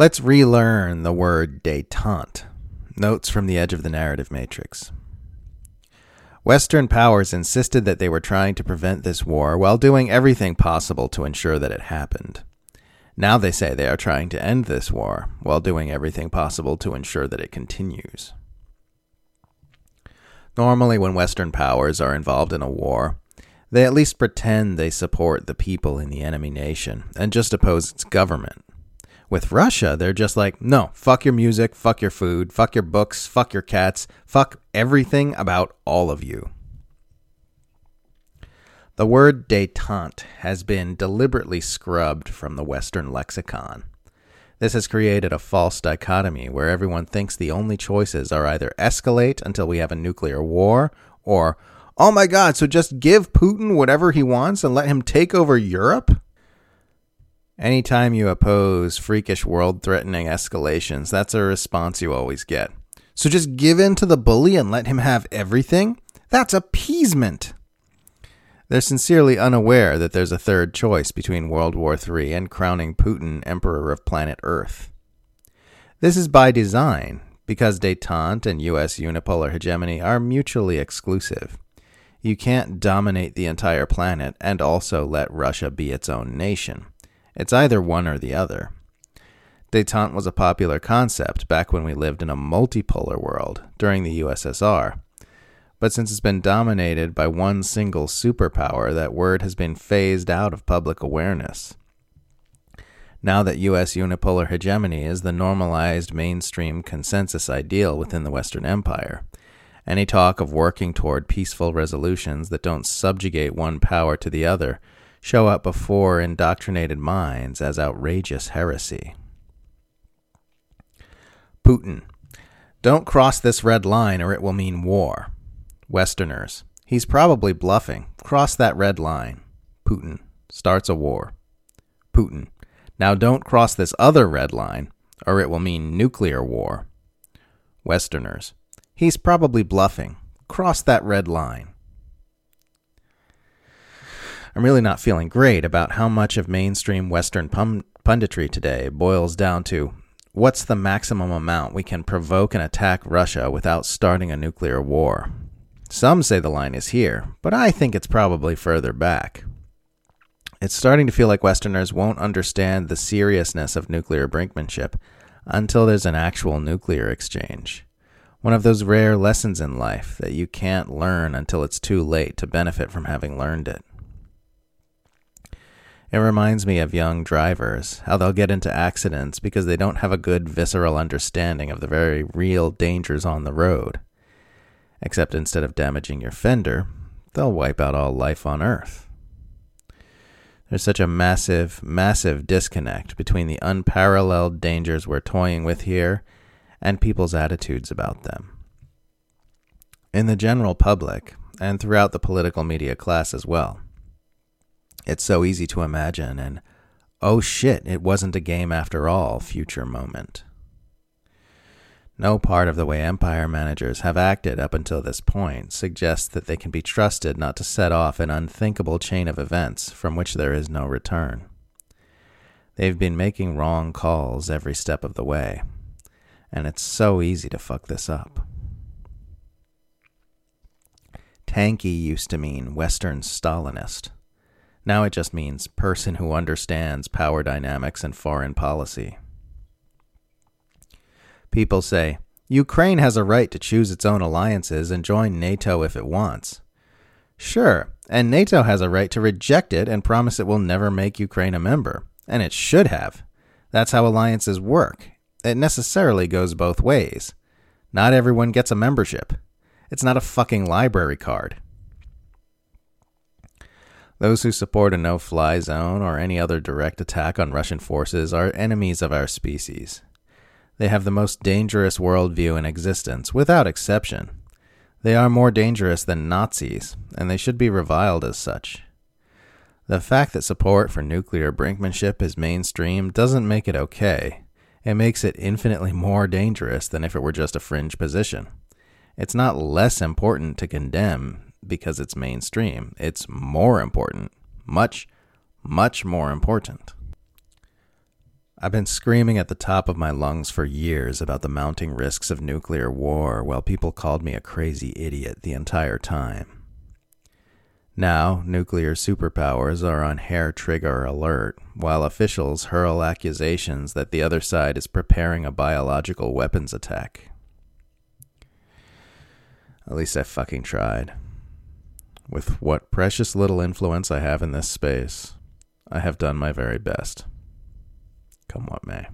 Let's relearn the word detente. Notes from the edge of the narrative matrix. Western powers insisted that they were trying to prevent this war while doing everything possible to ensure that it happened. Now they say they are trying to end this war while doing everything possible to ensure that it continues. Normally, when Western powers are involved in a war, they at least pretend they support the people in the enemy nation and just oppose its government. With Russia, they're just like, no, fuck your music, fuck your food, fuck your books, fuck your cats, fuck everything about all of you. The word detente has been deliberately scrubbed from the Western lexicon. This has created a false dichotomy where everyone thinks the only choices are either escalate until we have a nuclear war or, oh my god, so just give Putin whatever he wants and let him take over Europe? Anytime you oppose freakish world threatening escalations, that's a response you always get. So just give in to the bully and let him have everything? That's appeasement. They're sincerely unaware that there's a third choice between World War III and crowning Putin Emperor of planet Earth. This is by design, because detente and U.S. unipolar hegemony are mutually exclusive. You can't dominate the entire planet and also let Russia be its own nation. It's either one or the other. Detente was a popular concept back when we lived in a multipolar world during the USSR. But since it's been dominated by one single superpower, that word has been phased out of public awareness. Now that U.S. unipolar hegemony is the normalized mainstream consensus ideal within the Western Empire, any talk of working toward peaceful resolutions that don't subjugate one power to the other show up before indoctrinated minds as outrageous heresy. Putin. Don't cross this red line or it will mean war. Westerners. He's probably bluffing. Cross that red line. Putin. Starts a war. Putin. Now don't cross this other red line or it will mean nuclear war. Westerners. He's probably bluffing. Cross that red line. I'm really not feeling great about how much of mainstream Western punditry today boils down to what's the maximum amount we can provoke and attack Russia without starting a nuclear war. Some say the line is here, but I think it's probably further back. It's starting to feel like Westerners won't understand the seriousness of nuclear brinkmanship until there's an actual nuclear exchange. One of those rare lessons in life that you can't learn until it's too late to benefit from having learned it. It reminds me of young drivers, how they'll get into accidents because they don't have a good visceral understanding of the very real dangers on the road. Except instead of damaging your fender, they'll wipe out all life on Earth. There's such a massive, massive disconnect between the unparalleled dangers we're toying with here and people's attitudes about them. In the general public, and throughout the political media class as well, it's so easy to imagine an, oh shit, it wasn't a game after all future moment. No part of the way empire managers have acted up until this point suggests that they can be trusted not to set off an unthinkable chain of events from which there is no return. They've been making wrong calls every step of the way, and it's so easy to fuck this up. Tankie used to mean Western Stalinist. Now it just means person who understands power dynamics and foreign policy. People say, Ukraine has a right to choose its own alliances and join NATO if it wants. Sure, and NATO has a right to reject it and promise it will never make Ukraine a member. And it should have. That's how alliances work. It necessarily goes both ways. Not everyone gets a membership. It's not a fucking library card. Those who support a no fly zone or any other direct attack on Russian forces are enemies of our species. They have the most dangerous worldview in existence, without exception. They are more dangerous than Nazis, and they should be reviled as such. The fact that support for nuclear brinkmanship is mainstream doesn't make it okay. It makes it infinitely more dangerous than if it were just a fringe position. It's not less important to condemn because it's mainstream. It's more important. Much, much more important. I've been screaming at the top of my lungs for years about the mounting risks of nuclear war while people called me a crazy idiot the entire time. Now, nuclear superpowers are on hair trigger alert, while officials hurl accusations that the other side is preparing a biological weapons attack. At least I fucking tried. With what precious little influence I have in this space, I have done my very best. Come what may.